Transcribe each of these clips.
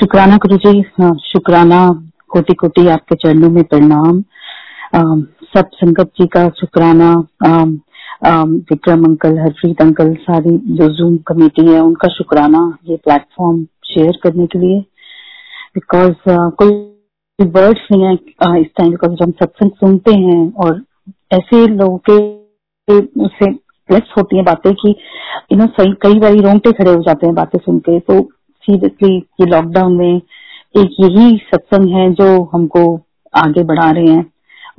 शुक्राना गुरु जी हाँ, शुक्राना कोटि कोटि आपके चरणों में प्रणाम। सब संगत जी का शुक्राना विक्रम अंकल हरप्रीत अंकल सारी जो जूम कमेटी है उनका शुक्राना ये प्लेटफॉर्म शेयर करने के लिए। बिकॉज़ कोई वर्ड्स नहीं है इस टाइम बिकॉज़ हम सत्संग सुनते हैं और ऐसे लोगों के उससे ब्लेस होती है बातें कि यू नो सही कई बार रोंगटे खड़े हो जाते हैं बातें सुन के तो सीरियसली ये लॉकडाउन में एक यही सत्संग है जो हमको आगे बढ़ा रहे हैं।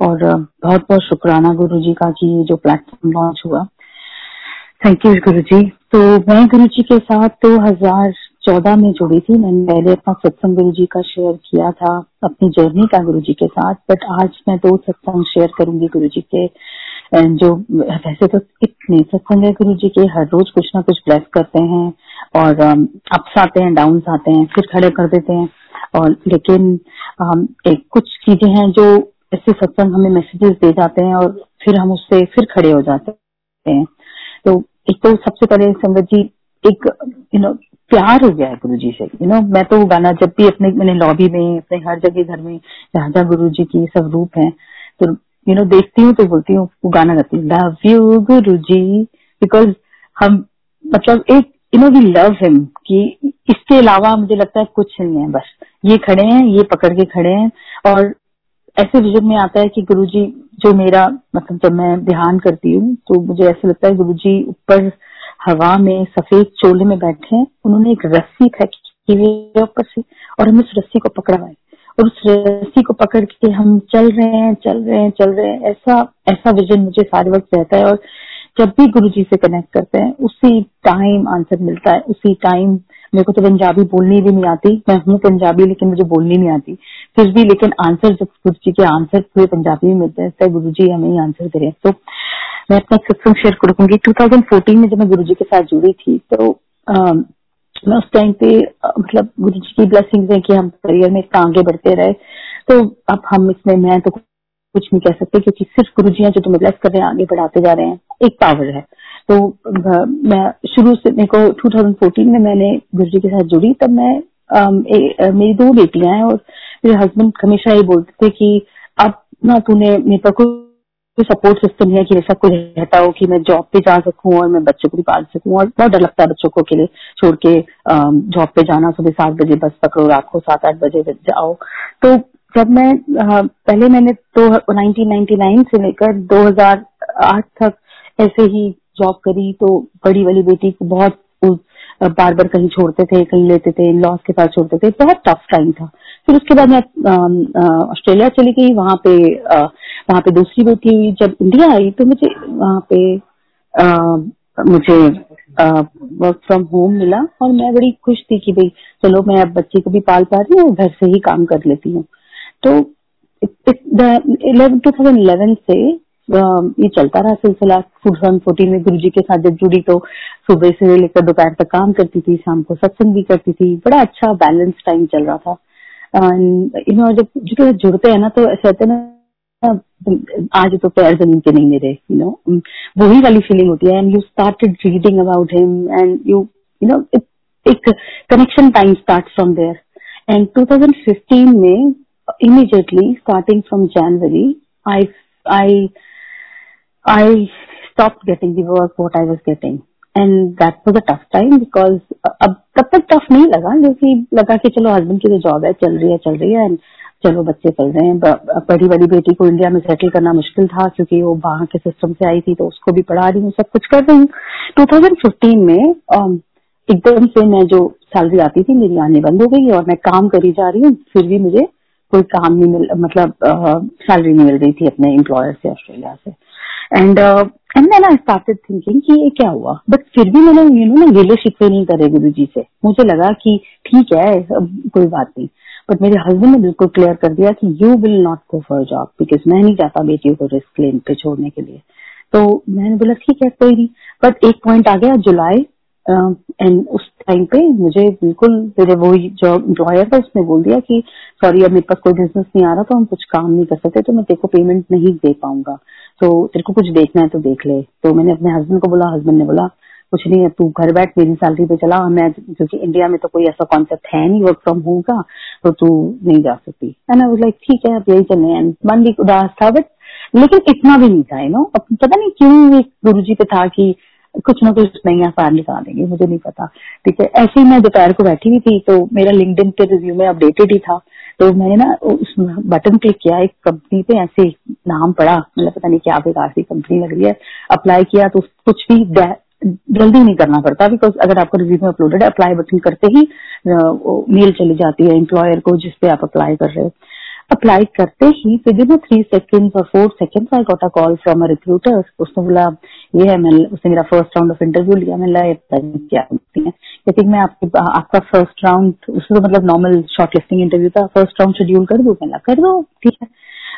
और बहुत बहुत शुक्राना गुरु जी का कि ये जो प्लेटफॉर्म लॉन्च हुआ। थैंक यू गुरु जी तो मैं गुरु जी के साथ दो हज़ार चौदह में जुड़ी थी। मैंने पहले अपना सत्संग गुरु जी का शेयर किया था, अपनी जर्नी का गुरु जी के साथ। बट आज मैं दो सत्संग शेयर करूँगी गुरु जी के। जो, वैसे तो इतने सत्संग है गुरु जी के हर रोज कुछ ना कुछ ब्लेस करते हैं और अप्स आते हैं डाउन आते हैं, फिर खड़े कर देते हैं। और लेकिन एक कुछ चीज़ें हैं जो ऐसे सत्संग हमें मैसेजेस दे जाते हैं और फिर हम उससे फिर खड़े हो जाते हैं। तो एक तो सबसे पहले संगत जी, एक यू नो प्यार हो गया है गुरु जी से। यू नो मैं तो गाना जब भी अपने मैंने लॉबी में, अपने हर जगह घर में, जहाँ जहाँ गुरु जी की सब रूप है तो यू नो देखती हूँ तो बोलती हूँ, वो गाना गाती हूँ। Love you Guru ji. Because हम मतलब एक you know we love him कि इसके अलावा मुझे लगता है कुछ नहीं है, बस। ये खड़े हैं, ये पकड़ के खड़े हैं। और ऐसे विजन में आता है कि गुरुजी जो मेरा मतलब जब मैं ध्यान करती हूँ तो मुझे ऐसा लगता है गुरुजी ऊपर हवा में, सफ़ेद चोले में बैठे हैं। उन्होंने एक रस्सी फेंकी हुई ऊपर से, और हम उस रस्सी को पकड़ा हुआ है और उस रस्सी को पकड़ के हम चल रहे हैं, चल रहे हैं, चल रहे हैं। ऐसा ऐसा विजन मुझे सारे वक्त रहता है और जब भी गुरु जी से कनेक्ट करते हैं, उसी टाइम आंसर मिलता है। उसी टाइम मेरे को तो पंजाबी बोलनी भी नहीं आती। मैं हूँ पंजाबी, लेकिन मुझे बोलनी नहीं आती। फिर भी, लेकिन आंसर जब गुरु जी के आंसर पूरे पंजाबी में मिलते हैं तो गुरु जी हमें ही आंसर करें तो मैं अपना सत्संग शेयर करूँगी। 2014 में जब मैं गुरु जी के साथ जुड़ी थी तो मैं उस टाइम पे मतलब गुरु जी की ब्लेसिंग है कि हम करियर में इतना आगे बढ़ते रहे तो अब हम इसमें मैं तो कुछ नहीं कह सकते क्योंकि सिर्फ़ गुरु जी जो तुम्हें ब्लेस कर रहे हैं आगे बढ़ाते जा रहे हैं। एक पावर है। तो मैं शुरू से मेरे को 2014 में मैंने गुरु जी के साथ जुड़ी तब मैं ए, मेरी दो बेटियाँ हैं और मेरे हस्बैंड हमेशा ये बोलते थे कि अब ना तूने मेरे पर कोई सपोर्ट सिस्टम है कि ऐसा कुछ रहता हो कि मैं जॉब पे जा सकूँ और मैं बच्चों को भी पाल सकूँ और बहुत डर लगता है बच्चों को अकेले छोड़ के जॉब पे जाना, सुबह सात बजे बस पकड़ो, रात को सात, आठ बजे जाओ। तो जब मैं पहले मैंने तो 1999 से लेकर 2008 तक ऐसे ही जॉब करी तो बड़ी वाली बेटी को बहुत बार बार कहीं छोड़ते थे कहीं लेते थे लॉस के पास छोड़ते थे। बहुत टफ टाइम था। फिर उसके बाद मैं ऑस्ट्रेलिया चली गई। वहाँ पे आ, वहाँ पे दूसरी बेटी हुई जब इंडिया आई तो मुझे वहाँ पे आ, मुझे वर्क फ्रॉम होम मिला और मैं बड़ी खुश थी कि भाई चलो मैं अब बच्चे को भी पाल पा रही हूँ घर से ही काम कर लेती हूँ। तो टू थाउज़ेंड इलेवन से ये चलता रहा सिलसिला। टू थाउज़ेंड फोर्टीन में गुरु जी के साथ जब जुड़ी तो सुबह से लेकर दोपहर तक काम करती थी, शाम को सत्संग भी करती थी। बड़ा अच्छा बैलेंस टाइम चल रहा था। यू नो जब जो जुड़ते हैं ना तो ऐसे होते ना, आज तो पैर ज़मीन के नहीं मेरे यू नो वही वाली फीलिंग होती है। And you started reading about him and you you know एक connection time start from there and 2015 में, immediately starting from January I I I stopped getting the work what I was getting. And that was a tough time because अब तब तक tough नहीं लगा क्योंकि लगा कि चलो हस्बैंड की जो जॉब है चल रही है चल रही है एंड चलो बच्चे चल रहे हैं बड़ी वाली बेटी को इंडिया में सेटल करना मुश्किल था क्योंकि वो बाहर के सिस्टम से आई थी तो उसको भी पढ़ा रही हूँ सब कुछ कर रही हूँ 2015 में um, एकदम से मैं जो सैलरी आती थी मेरी आने बंद हो गई और मैं काम करी जा रही हूँ फिर भी मुझे कोई काम नहीं मिल मतलब सैलरी नहीं मिल रही थी अपने एम्प्लॉयर से ऑस्ट्रेलिया से and and then I started thinking कि ये क्या हुआ? बट फिर भी मैंने यू नो ना गिले शिकवे नहीं करे गुरु जी से। मुझे लगा कि ठीक है कोई बात नहीं। बट मेरे हस्बैंड ने बिल्कुल क्लियर कर दिया कि you will not go for job because मैं नहीं चाहता बेटियों को रिस्क लेन पे छोड़ने के लिए। तो मैंने बोला, ठीक है, कोई नहीं। बट एक पॉइंट आ गया जुलाई एंड उस टाइम पे मुझे बिल्कुल मेरे वो जो एम्प्लॉयर था, उसने बोल दिया कि सॉरी अब मेरे पास कोई बिज़नेस नहीं आ रहा तो हम कुछ काम नहीं कर सकते तो मैं को पेमेंट नहीं दे पाऊँगा। तो तेरे को कुछ देखना है तो देख ले। तो मैंने अपने हस्बैंड को बोला हस्बैंड ने बोला, कुछ नहीं है तू घर बैठ, मेरी सैलरी पे चला। मैं क्योंकि इंडिया में तो कोई ऐसा कॉन्सेप्ट है नहीं वर्क फ्रॉम होम का तो तू नहीं जा सकती। एंड आई लाइक ठीक है, अब यही चलने मन भी उदास था बट लेकिन इतना भी नहीं था यू नो पता नहीं क्यों गुरु जी पे था कि कुछ ना कुछ नई आसान निकाल देंगे, मुझे नहीं पता। ठीक है, ऐसे ही मैं दोपहर को बैठी हुई थी तो मेरा लिंक्डइन के रिव्यू में अपडेटेड ही था। तो मैंने ना उस बटन क्लिक किया, एक कंपनी पे ऐसे नाम पड़ा मतलब पता नहीं क्या बेकार सी कंपनी लग रही है। अप्लाई किया तो कुछ भी जल्दी नहीं करना पड़ता बिकॉज़ अगर आपको रिज्यूमे अपलोडेड अप्लाई बटन करते ही मेल चली जाती है एम्प्लॉयर को जिसपे आप अप्लाई कर रहे हो। अप्लाई करते ही विद इन थ्री सेकेंड और four second I got a call from a recruiter उसने बोला ये है मैं उसने मेरा फ़र्स्ट राउंड ऑफ़ इंटरव्यू लिया। मैं क्या करती है। क्योंकि मैं आपके आपका फ़र्स्ट राउंड उसमें तो मतलब नॉर्मल शॉर्ट लिस्टिंग इंटरव्यू था। फ़र्स्ट राउंड शेड्यूल कर दू। मैं कर दो ठीक है।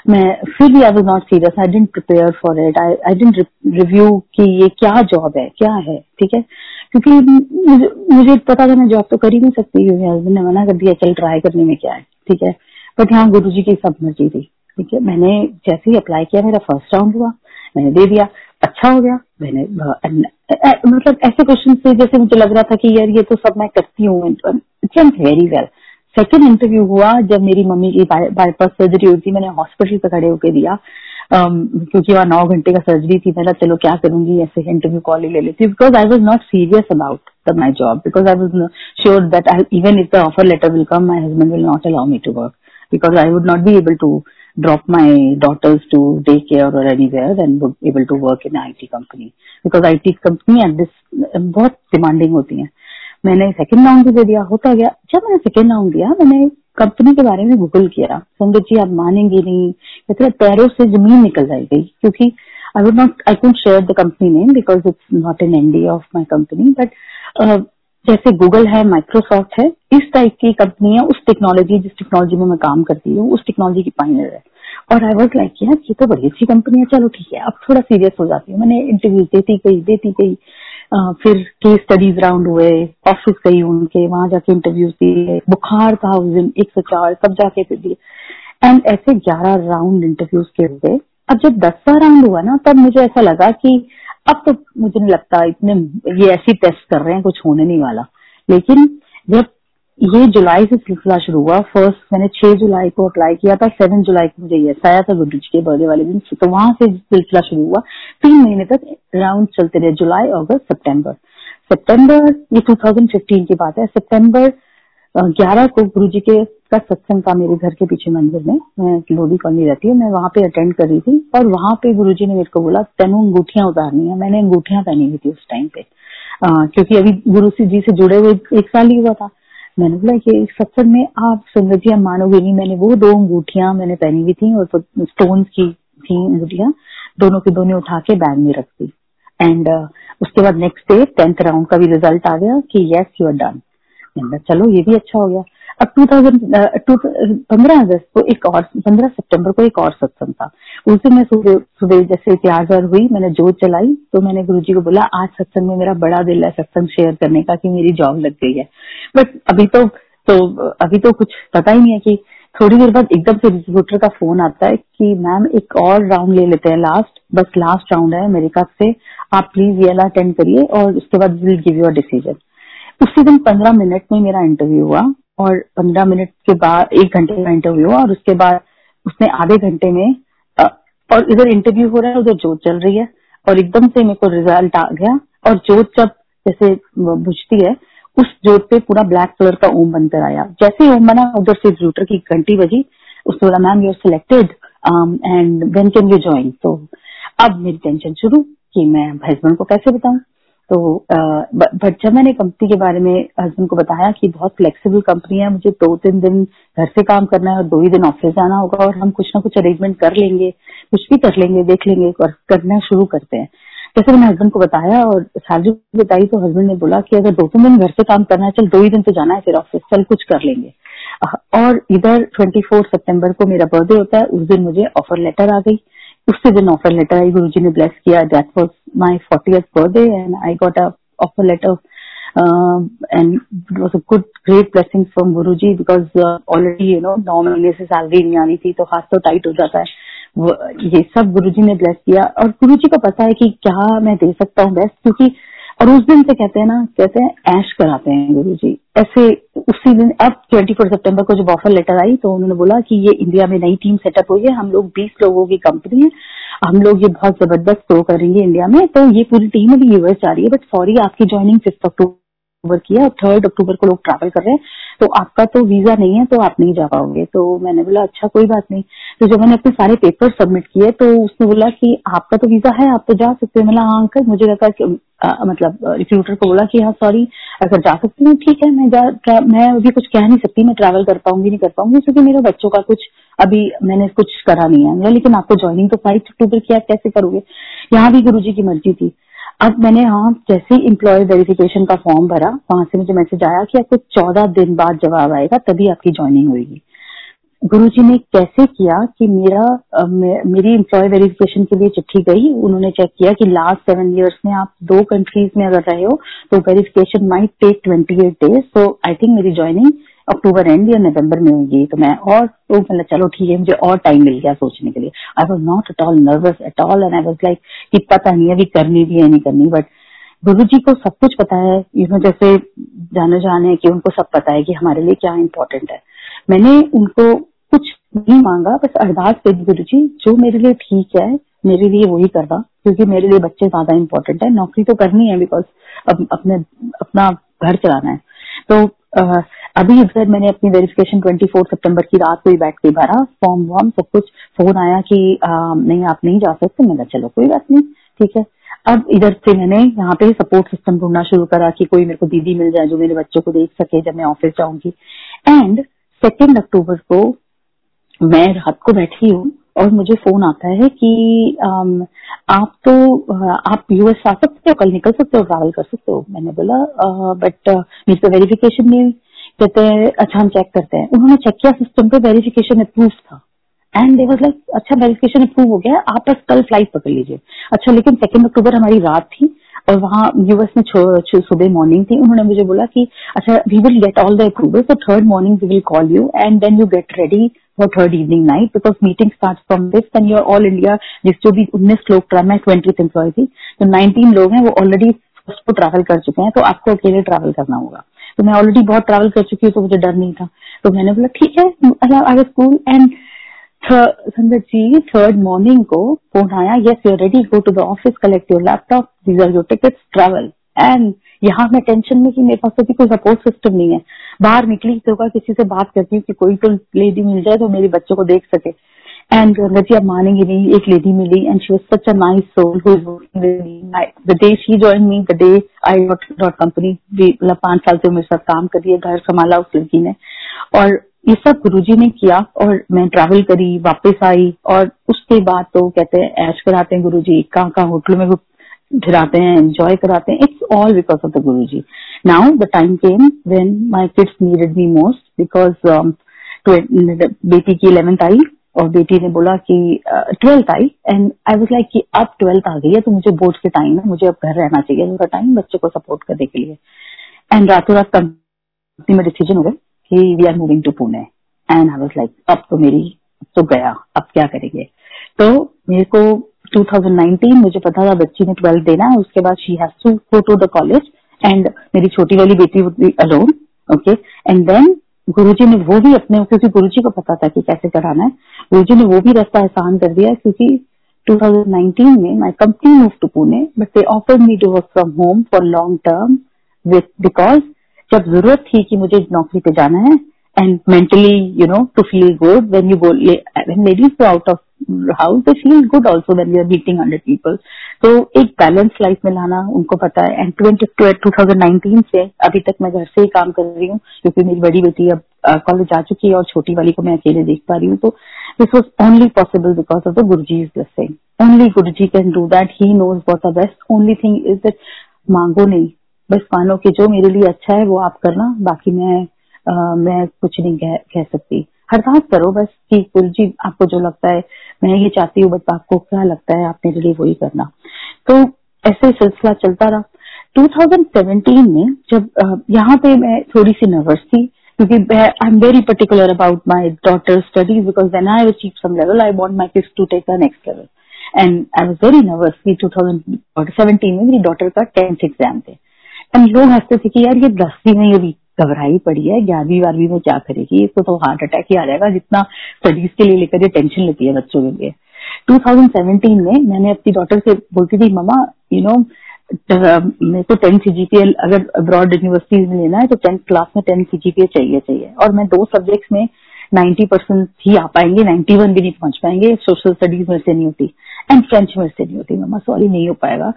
मैं फिर भी I was not serious I didn't prepare for it I I didn't review कि ये क्या जॉब है क्या है ठीक है? क्योंकि मुझे, मुझे पता था मैं जॉब तो कर ही नहीं सकती क्योंकि हस्बैंड ने मना कर दिया चल ट्राई करने में क्या है? ठीक है? बट यहाँ गुरु जी की सब मर्ज़ी थी। ठीक है, मैंने जैसे ही अप्लाई किया, मेरा फ़र्स्ट राउंड हुआ, मैंने दे दिया अच्छा हो गया, मैंने मतलब ऐसे क्वेश्चन से जैसे मुझे लग रहा था कि यार ये तो सब मैं करती हूँ वेरी वेल सेकेंड इंटरव्यू हुआ, जब मेरी मम्मी की बाईपास सर्जरी हुई थी, मैंने हॉस्पिटल पे खड़े होकर दिया। क्योंकि वहाँ नौ घंटे का सर्जरी थी, मैंने चलो, क्या करूँगी? ऐसे इंटरव्यू कॉल ही ले लेती because I was not serious about the my job because I was sure that I even if the offer letter will come my husband will not allow me to work because I would not be able to drop my daughters to daycare or anywhere then would able to work in IT company. Because IT company at this, बहुत demanding होती हैं। मैंने second round भी दे दिया, होता गया। जब मैंने सेकंड राउंड दिया, मैंने कंपनी के बारे में गूगल किया संगत जी, आप मानेंगे नहीं कहते पैरों से ज़मीन निकल जाएगी क्योंकि I would not I could share the company name because it's not an ND of my company but जैसे गूगल है माइक्रोसॉफ्ट है, इस टाइप की कंपनी है, उस टेक्नोलॉजी जिस टेक्नोलॉजी में मैं काम करती हूँ, उस टेक्नोलॉजी की पाइनर है। और आई वॉज़ लाइक यार, ये तो बड़ी अच्छी कंपनी है, चलो ठीक है, अब थोड़ा सीरियस हो जाती हूँ। मैंने इंटरव्यू देती गई देती गई। फिर केस स्टडीज़ राउंड हुए ऑफ़िस गई उनके, वहाँ जाके इंटरव्यू दिए, बुखार था उस दिन, एक सौ चार सब जाके फिर दिए। एंड ऐसे ग्यारह राउंड इंटरव्यूज़ के हुए। अब जब दसवा राउंड हुआ ना, तब मुझे ऐसा लगा कि अब तो मुझे नहीं लगता इतने, ये ऐसी टेस्ट कर रहे हैं, कुछ होने नहीं वाला। लेकिन जब ये जुलाई से सिलसिला शुरू हुआ फ़र्स्ट मैंने छह जुलाई को अप्लाई किया था सेवन जुलाई को मुझे यस आया था गुड्डू जी के बर्थडे वाले दिन। तो वहाँ से सिलसिला शुरू हुआ। तीन महीने तक राउंड चलते रहे, जुलाई, अगस्त, सितंबर। सितंबर, ये 2015 की बात है। सितंबर ग्यारह को गुरु जी के का सत्संग था मेरे घर के पीछे मंदिर में। मैं लोधी कॉलोनी रहती हूँ मैं वहाँ पे अटेंड कर रही थी और वहाँ पे गुरु ने मेरे को बोला तेनू अंगूठिया उतारनी है। मैंने अंगूठिया पहनी हुई थी उस टाइम पे। आ, क्योंकि अभी गुरु जी से जुड़े हुए एक साल ही हुआ था। मैंने बोला कि सत्संग में आप संगत जी मानोगे नहीं? मैंने वो दो अंगूठिया मैंने पहनी हुई थी और स्टोन की थी अंगूठिया दोनों की दोनों उठा के बैग में रख दी। एंड उसके बाद नेक्स्ट डे टेंथ राउंड का भी रिज़ल्ट आ गया कि यस यू आर डन चलो ये भी अच्छा हो गया। अब 2000 पंद्रह अगस्त को एक और, पंद्रह सितंबर को एक और सत्संग था। उस दिन मैं सुबह सुबह जैसे त्यागर हुई, मैंने जोत चलाई तो मैंने गुरु जी को बोला, आज सत्संग में मेरा बड़ा दिल है सत्संग शेयर करने का कि मेरी जॉब लग गई है। बट अभी तो तो अभी तो कुछ पता ही नहीं है कि थोड़ी देर बाद एकदम से रिक्रूटर का फ़ोन आता है कि, मैम, एक और राउंड ले लेते हैं लास्ट बस लास्ट राउंड है मेरे कप से, आप प्लीज़ ये अटेंड करिए और उसके बाद will give you a decision उसी दिन पंद्रह मिनट में मेरा इंटरव्यू हुआ। और पंद्रह मिनट के बाद, एक घंटे का इंटरव्यू हुआ और उसके बाद उसने आधे घंटे में और इधर इंटरव्यू हो रहा है, उधर जोत चल रही है और एकदम से मेरे को रिज़ल्ट आ गया और जोत जब जैसे बुझती है, उस जोत पे पूरा ब्लैक कलर का ओम बनकर आया। जैसे ओम बना, उधर से रिक्रूटर की घंटी बजी, उसने बोला ma'am you are selected and when can you join तो अब मेरी टेंशन शुरू कि मैं हस्बैंड को कैसे बताऊँ? तो बट जब मैंने कंपनी के बारे में हस्बैंड को बताया कि बहुत फ्लेक्सिबल कंपनी है, मुझे दो तीन दिन घर से काम करना है और दो ही दिन ऑफ़िस जाना होगा और हम कुछ ना कुछ अरेंजमेंट कर लेंगे, कुछ भी कर लेंगे, देख लेंगे और करना शुरू करते हैं। जैसे मैंने हस्बैंड को बताया और सैलरी बताई तो हस्बैंड ने बोला कि अगर दो तीन दिन घर से काम करना है, चल दो ही दिन तो जाना है फिर ऑफ़िस चल कुछ कर लेंगे। और इधर ट्वेंटी फोर सितंबर को मेरा बर्थडे होता है, उस दिन मुझे ऑफ़र लेटर आ गई। उससे दिन ऑफ़र लेटर आई गुरु जी ने ब्लेस किया that was my forty birthday and I got a offer letter and it was a good great blessing from Guru ji because already you know नौ महीने से सैलरी नहीं आनी थी तो हाथ तो टाइट हो जाता है। ये सब गुरु जी ने ब्लेस किया और गुरु जी को पता है कि क्या मैं दे सकता हूँ बेस्ट क्योंकि और उस दिन से कहते हैं ना, कहते हैं, ऐश कराते हैं गुरु जी ऐसे, उसी दिन, अब ट्वेंटी फोर सेप्टेम्बर को जब ऑफ़र लेटर आई तो उन्होंने बोला कि ये इंडिया में नई टीम सेटअप हुई है, हम लोग बीस लोगों की कंपनी है, हम लोग ये बहुत ज़बरदस्त ग्रो करेंगे इंडिया में तो ये पूरी टीम अभी यूएस जा रही है बट सॉरी आपकी ज्वाइनिंग फिफ्थ अक्टूबर की है और थर्ड अक्टूबर को लोग ट्रैवल कर रहे हैं। तो आपका तो वीज़ा नहीं है तो आप नहीं जा पाओगे। तो मैंने बोला अच्छा कोई बात नहीं। तो जब मैंने अपने सारे पेपर सबमिट किए तो उसने बोला कि आपका तो वीज़ा है आप तो जा सकते हो। मतलब हाँ अंकल मुझे लगा कि आ, मतलब रिक्रूटर को बोला कि हाँ सॉरी अगर जा सकती हूँ। ठीक है मैं जा मैं अभी कुछ कह नहीं सकती मैं ट्रैवल कर पाऊँगी नहीं कर पाऊँगी क्योंकि मेरे बच्चों का कुछ अभी मैंने कुछ करा नहीं है। लेकिन आपको ज्वाइनिंग तो फाइव अक्टूबर की आप कैसे करोगे? यहाँ भी गुरु की मर्ज़ी थी। अब मैंने हाँ जैसे ही इम्प्लॉय वेरिफिकेशन का फॉर्म भरा वहाँ से मुझे मैसेज आया कि आपको चौदह दिन बाद जवाब आएगा तभी आपकी ज्वाइनिंग होगी। गुरु जी ने कैसे किया कि मेरा मे, मेरी एम्प्लॉय वेरिफिकेशन के लिए चिट्ठी गई उन्होंने चेक किया कि लास्ट सेवन इयर्स में आप दो कंट्रीज़ में अगर रहे हो तो verification might take twenty eight days so I think मेरी ज्वाइनिंग अक्टूबर एंड या नवंबर में होगी तो मैं और तो मतलब चलो ठीक है, मुझे और टाइम मिल गया सोचने के लिए। I was not at all nervous at all and I was like कि पता नहीं, अभी करनी भी है, नहीं करनी बट गुरु जी को सब कुछ पता है। यू नो जैसे जाने जाने कि उनको सब पता है कि हमारे लिए क्या इम्पोर्टेंट है। मैंने उनको कुछ नहीं मांगा, बस अरदास करी गुरु जी, जो मेरे लिए ठीक है, मेरे लिए वही करवा, क्योंकि मेरे लिए बच्चे ज़्यादा इम्पोर्टेंट है। नौकरी तो करनी है बिकॉज़ अब अपने, अपना घर चलाना है। तो अभी इधर मैंने अपनी वेरिफिकेशन 24 सितंबर की रात को ही बैठ के भरा फॉर्म वॉर्म सब कुछ फ़ोन आया कि आ, नहीं आप नहीं जा सकते मैंने चलो कोई बात नहीं। ठीक है? अब इधर से मैंने यहाँ पे सपोर्ट सिस्टम ढूंढना शुरू करा कि कोई मेरे को दीदी मिल जाए जो मेरे बच्चों को देख सके जब मैं ऑफ़िस जाऊँगी। एंड सेकेंड अक्टूबर को मैं रात को बैठी हूँ और मुझे फ़ोन आता है कि आप तो आप यूएस आ सकते हो कल निकल सकते हो ट्रैवल कर सकते हो। मैंने बोला बट मेरी तो वेरिफिकेशन में कहते हैं अच्छा हम चेक करते हैं. उन्होंने चेक किया सिस्टम पे वेरिफिकेशन अप्रूव था। एंड दे वॉज़ लाइक अच्छा वेरिफिकेशन अप्रूव हो गया, आप बस कल फ़्लाइट पकड़ लीजिए। अच्छा लेकिन सेकेंड अक्टूबर हमारी रात थी और वहाँ यूएस में सुबह मॉर्निंग थी। उन्होंने मुझे बोला कि अच्छा we will get all the approval so third morning we will call you and then you get ready for third evening night because meeting start from this and your all India जिस जो भी उन्नीस लोग travel में twenty employ थी तो nineteen लोग हैं, वो ऑलरेडी फ़र्स्ट को ट्रैवल कर चुके हैं तो आपको अकेले ट्रैवल करना होगा। तो मैं ऑलरेडी बहुत ट्रैवल कर चुकी हूँ तो मुझे डर नहीं था। तो मैंने बोला, ठीक है आई was cool and Sangat ji third morning को फ़ोन आया yes you're ready go to the office collect your laptop these are your tickets travel and यहाँ मैं टेंशन में कि मेरे पास अभी कोई सपोर्ट सिस्टम नहीं है। बाहर निकली तो किसी से बात करती हूँ कि कोई तो लेडी मिल जाए तो मेरे बच्चों को देख सके। And she was such a nice soul who is working with me the day she join me the day I got that company मतलब पाँच साल से मेरे साथ काम कर है, घर संभाला उस लड़की ने। और ये सब गुरुजी ने किया, और मैं ट्रैवल करी, वापस आई, और उसके बाद तो कहते हैं, ऐश कराते हैं गुरुजी, कहाँ कहाँ होटलों में फिराते हैं एंजॉय कराते हैं। It's all because of the Guru ji now the time came when my kids needed me most because बेटी की इलेवेंथ आई और बेटी ने बोला कि ट्वेल्थ आई एंड आई वॉज़ लाइक कि अब ट्वेल्थ आ गई है तो मुझे बोर्ड के टाइम है, मुझे अब घर रहना चाहिए थोड़ा टाइम बच्चे को सपोर्ट करने के लिए. एंड रातों रात कंपनी में डिसीज़न हो गया कि we are moving to Pune and I was like अब तो मेरी तो गया, अब क्या करेंगे? तो मेरे को 2019 मुझे पता था बच्ची ने ट्वेल्थ देना है, उसके बाद she has to go to the college and मेरी छोटी वाली बेटी would be alone okay and then Guruji ने वो भी अपने, क्योंकि गुरुजी को पता था कि कैसे कराना है। गुरुजी ने वो भी रास्ता आसान कर दिया, क्योंकि 2019 में my company move to Pune but they offer me to work from home for long term because जब ज़रूरत थी कि मुझे नौकरी पे जाना है and mentally you know to feel good when you go ladies out of house they feel good also when we are meeting hundred people. तो एक बैलेंस लाइफ में लाना उनको पता है। And twenty two thousand nineteen से अभी तक मैं घर से ही काम कर रही हूँ क्योंकि मेरी बड़ी बेटी अब कॉलेज जा चुकी है और छोटी वाली को मैं अकेले देख पा रही हूँ। तो this was only possible because of the Guru ji is blessing only Guru ji can do that he knows what the best only thing is that मांगो नहीं। बस मानो कि जो मेरे लिए अच्छा है वो आप करना। बाकी मैं आ, मैं कुछ नहीं कह, कह सकती। अरदास करो, बस कि गुरु जी, आपको जो लगता है, मैं ये चाहती हूँ, बस आपको क्या लगता है आप मेरे लिए वही करना। तो ऐसे सिलसिला चलता रहा। 2017 में जब यहाँ पे मैं थोड़ी सी नर्वस थी, क्योंकि I am very particular about my daughter studies because when I achieve some level I want my kids to take the next level and I was very nervous की टू थाउज़ेंड सेवेंटीन में मेरी daughter का tenth exam थे। And लोग हँसते थे कि यार, ये दसवीं में ये भी घबराई पड़ी है, ग्यारहवीं बारहवीं में क्या करेगी? इसको तो हार्ट अटैक ही आ जाएगा, जितना स्टडीज़ के लिए लेकर ये टेंशन लेती है बच्चों के लिए। 2017 में मैंने अपनी डॉटर से बोलती थी ममा यू नो मेरे को टेंथ सीजीपीए अगर अब्रॉड यूनिवर्सिटीज में लेना है तो टेंथ क्लास में टेंथ सीजीपीए चाहिए चाहिए। और मैं दो सब्जेक्ट्स में 90 परसेंट ही आ पाएँगे 91 भी नहीं पहुँच पाएँगे सोशल स्टडीज़ में से नहीं होती। एंड फ्रेंच में से नहीं होती, मम्मा सॉरी नहीं हो पाएगा।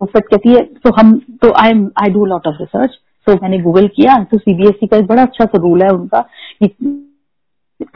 तो कहती है तो हम तो I I do lot of research तो मैंने गूगल किया तो सीबीएसई e का एक बड़ा अच्छा सा रूल है उनका कि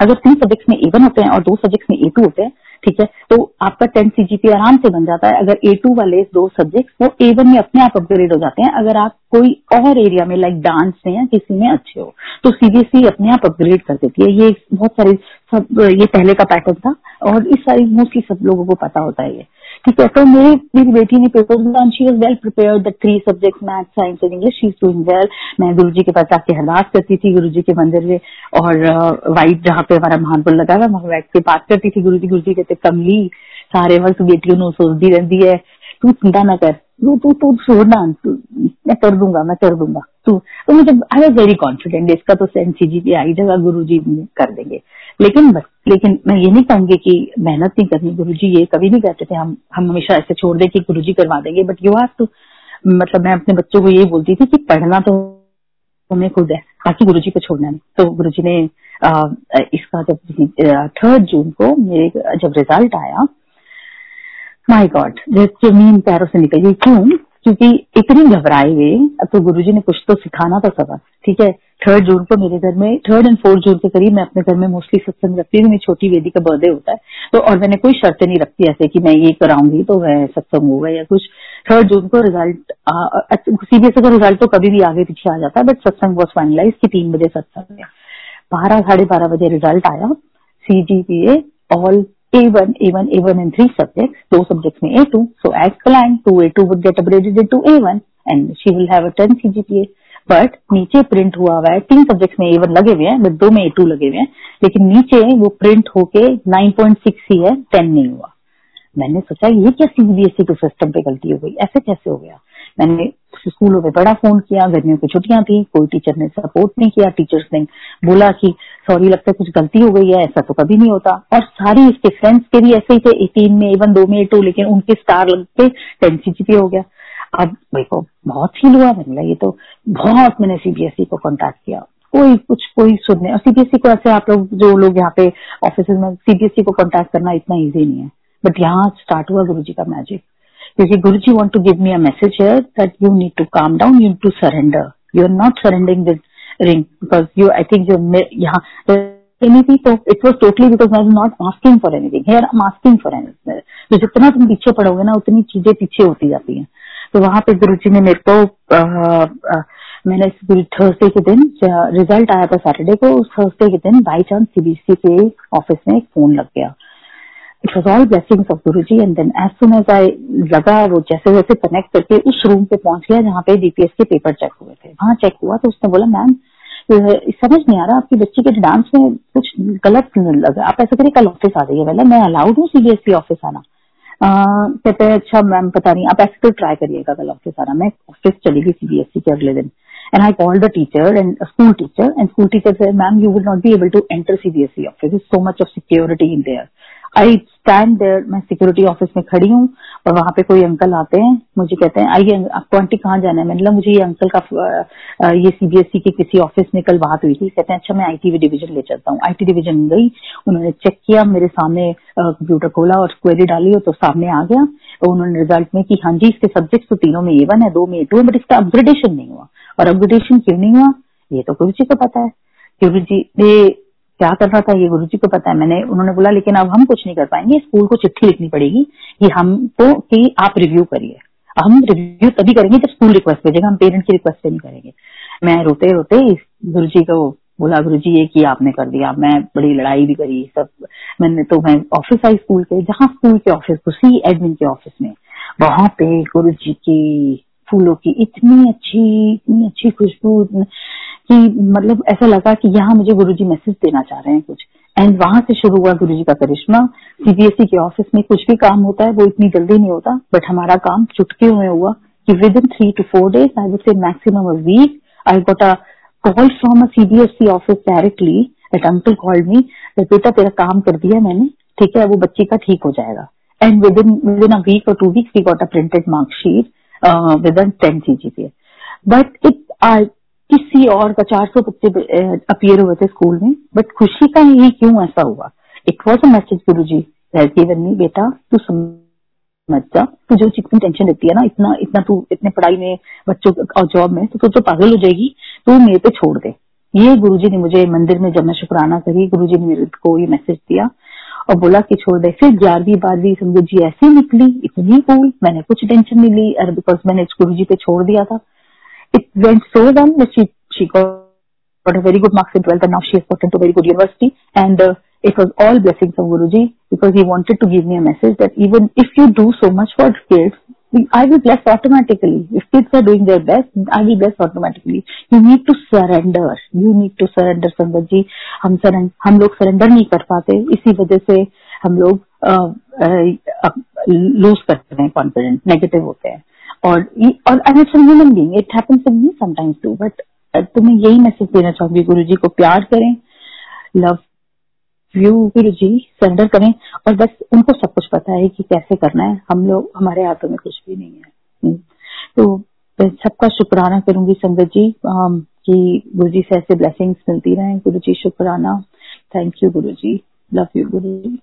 अगर तीन सब्जेक्ट में ए वन होते हैं और दो सब्जेक्ट्स में ए टू होते हैं, ठीक है तो आपका टेंथ सीजीपी आराम से बन जाता है। अगर ए टू वाले दो सब्जेक्ट वो ए वन में अपने आप अपग्रेड हो जाते हैं, अगर आप कोई और एरिया में लाइक डांस में या किसी में अच्छे हो तो सीबीएसई e अपने आप अपग्रेड कर देती है। ये बहुत सारे सब, ये पहले का पैटर्न था और इस सारी मोस्टली सब लोगों को पता होता है ये। है तो मेरी मेरी बेटी ने paper she was well prepare the three subject math science and English she is doing well मैं गुरु के पास आके अरदास करती थी, गुरु के मंदिर में, और वाइट जहाँ पे हमारा महानपुर लगा हुआ, वहाँ बैठ के बात करती थी गुरु जी गुरु जी कहते, कमली, सारे वक्त बेटियों सोचती रहती है। तू चिंता ना कर। तू तू तू छोड़ना मैं कर दूँगा, मैं कर दूँगा। तू तो मुझे आई वॉज़ वेरी कॉन्फिडेंट इसका तो सेंस जी पे आई जाएगा गुरु जी कर देंगे। लेकिन बस लेकिन मैं ये नहीं कहूँगी कि मेहनत नहीं करनी गुरु जी ये कभी नहीं कहते थे हम हम हमेशा ऐसे छोड़ दे कि गुरु जी करवा देंगे बट यू हैव टू मतलब मैं अपने बच्चों को यही बोलती थी कि पढ़ना तो हमें खुद है बाकी गुरु जी को छोड़ना नहीं। तो गुरु जी ने आ, इसका जब थर्ड जून को मेरे जब रिज़ल्ट आया माय गॉड ज़मीन पैरों से निकल गई क्यों क्योंकि इतनी घबराए अब तो गुरुजी ने कुछ तो सिखाना था सबक ठीक है थर्ड जून को मेरे घर में थर्ड एंड फोर्थ जून के करीब मैं अपने घर में मोस्टली सत्संग रखती हूँ, मेरी छोटी बेटी का बर्थडे होता है। तो और मैंने कोई शर्तें नहीं रखती ऐसे कि मैं ये कराऊँगी तो वह सत्संग होगा या कुछ। थर्ड जून को रिज़ल्ट सीबीएसई का रिज़ल्ट तो कभी भी आगे पीछे आ जाता है बट सत्संग वॉज़ फाइनलाइज की तीन बजे सत्संग बारह, साढ़े बारह बजे रिज़ल्ट आया। C P all A1, A1, A1 and three subjects, two subjects में A2. So as planned, 2A2 would get upgraded into A1 and she will have a 10 CGPA. But नीचे प्रिंट हुआ हुआ है तीन सब्जेक्ट में ए one लगे हुए हैं बट दो में ए टू लगे हुए हैं लेकिन नीचे वो प्रिंट होके 9.6 ही है 10 नहीं हुआ मैंने सोचा ये क्या सीबीएसई के सिस्टम पे गलती हो गई ऐसे कैसे हो गया मैंने स्कूलों में बड़ा फ़ोन किया, गर्मियों की छुट्टियाँ थी, कोई टीचर ने सपोर्ट नहीं किया टीचर्स ने बोला कि सॉरी लगता है कुछ गलती हो गई है, ऐसा तो कभी नहीं होता। और सारी इसके फ्रेंड्स के भी ऐसे ही थे एटीन में इवन दो में टू लेकिन उनके स्टार लगते टेन सीजीपी हो गया। अब देखो बहुत फील हुआ, मैंने ये तो बहुत मैंने सीबीएसई को कॉन्टेक्ट किया। कोई कुछ, कोई सुनने और सीबीएसई को ऐसे आप लोग, जो लोग यहाँ पे ऑफ़िस में सीबीएसई को कॉन्टेक्ट करना इतना ईजी नहीं है। बट यहाँ स्टार्ट हुआ गुरु जी का मैजिक क्योंकि Guru ji want to give me a here that you need to calm down you to surrender you are not surrendering this ring because you I think you यहाँ anything so it was totally because I was not asking for anything. Here, I'm asking for anything. तो जितना तुम पीछे पड़ोगे ना, उतनी चीज़ें पीछे होती जाती हैं। तो वहाँ पे गुरु जी ने मेरे को मैंने थर्सडे के दिन रिज़ल्ट आया था सैटरडे को, उस थर्सडे के दिन बाई चांस सीबीएसई के ऑफ़िस में एक फ़ोन लग गया। It was all blessings of Guru ji and then as soon as I लगा वो जैसे जैसे कनेक्ट करके उस रूम पे पहुँच गया जहाँ पे डीपीएस के पेपर चेक हुए थे। वहाँ चेक हुआ तो उसने बोला मैम समझ नहीं आ रहा, आपकी बच्ची के डांस में कुछ गलत लगा। आप ऐसा करिए, कल ऑफ़िस आ जाइए। पहले मैं अलाउड हूँ सीबीएसई ऑफ़िस आना। कहते हैं अच्छा मैम पता नहीं, आप ऐसे तो ट्राई करिएगा कल ऑफ़िस आना। मैं ऑफ़िस चली गई सीबीएसई के अगले दिन। And I call the teacher and school teacher and school teacher teacher ma'am you would not be able to enter CBSE office. There's so much of security in there. I stand there मैं security office में खड़ी हूँ, और वहाँ पे कोई uncle आते हैं, मुझे कहते हैं, आइए, आपको आंटी कहाँ जाना है? बोला, मुझे ये अंकल का ये सीबीएसई के किसी ऑफ़िस में कल बात हुई थी। कहते हैं अच्छा मैं आईटी डिवीज़न ले चलता हूँ। आईटी डिवीज़न गई, उन्होंने चेक किया, मेरे सामने कंप्यूटर खोला और क्वेरी डाली तो सामने आ गया और उन्होंने रिज़ल्ट में कि हाँ जी, इसके सब्जेक्ट तो तीनों में ए वन है, दो में ए टू है बट इसका अपग्रेडेशन नहीं हुआ। और अपग्रेडेशन क्यों नहीं हुआ? ये तो गुरु जी को पता है। क्योंकि जी क्या करना था ये गुरु जी को पता है? मैंने, उन्होंने बोला, लेकिन अब हम कुछ नहीं कर पाएँगे, स्कूल को चिट्ठी लिखनी पड़ेगी कि हमको कि आप रिव्यू करिए। हम रिव्यू तभी करेंगे जब स्कूल रिक्वेस्ट भेजेगा, हम पेरेंट की रिक्वेस्ट नहीं करेंगे। मैं रोते रोते गुरु जी को बोला गुरु जी ये किया आपने कर दिया, मैं बड़ी लड़ाई भी करी, सब, मैंने तो मैं ऑफ़िस आई स्कूल के, जहाँ स्कूल के ऑफ़िस उसी एडमिन के ऑफ़िस में। वहाँ पे गुरु जी की फूलों की इतनी अच्छी इतनी अच्छी खुशबू कि मतलब ऐसा लगा कि यहाँ मुझे गुरु जी मैसेज देना चाह रहे हैं कुछ। एंड वहाँ से शुरू हुआ गुरु जी का करिश्मा। सीबीएसई के ऑफ़िस में कुछ भी काम होता है, वो इतनी जल्दी नहीं होता बट हमारा काम चुटके में हुआ कि within three two four days I would say maximum a week I got a call from a CBSE office directly that uncle called me बेटा, तेरा काम कर दिया मैंने, ठीक है, वो बच्ची का ठीक हो जाएगा. And within within a week और two weeks we got a printed marksheet with ten CGPA but it किसी और का चार सौ बच्चे अपियर हुए थे स्कूल में बट खुशी का ही क्यों ऐसा हुआ? It was a message Guru ji given me बेटा, तू समझ जा, तू जो जितनी टेंशन लेती है ना, इतना इतना तू, इतने पढ़ाई में, बच्चों और जॉब में तो तू तो पागल हो जाएगी, तू मेरे पे छोड़ दे। ये गुरुजी ने मुझे मंदिर में जब मैं शुक्राना करी, गुरुजी ने मेरे को ये मैसेज दिया और बोला कि छोड़ दे फिर ग्यारहवीं बारहवीं संगत जी ऐसी निकली इतनी कूल मैंने कुछ टेंशन नहीं ली अरे बिकॉज़ मैंने गुरु जी पे छोड़ दिया था well that she she got a very good marks in 12th and now she has gotten to a very good university and uh, it was all blessings from Guruji because he wanted to give me a message that even if you do so much for kids, I will bless automatically. If kids are doing their best, I will bless automatically. You need to surrender. You need to surrender, Sangat ji. हम सरें, हम लोग surrender नहीं कर पाते इसी वजह से हम लोग लूज करते हैं कॉन्फिडेंस नेगेटिव होते हैं और और and it's human being it happens to me sometimes too but तुम्हें यही मैसेज देना चाहूँगी गुरु जी को प्यार करें love you Guru ji surrender करें और बस उनको सब कुछ पता है कि कैसे करना है। हम लोग, हमारे हाथों में कुछ भी नहीं है। हम्म। तो सबका शुक्राना करूँगी संगत जी। कि गुरु जी से ऐसे ब्लेसिंग्स मिलती रहे। गुरु जी शुक्राना। Thank you Guru ji love you Guru ji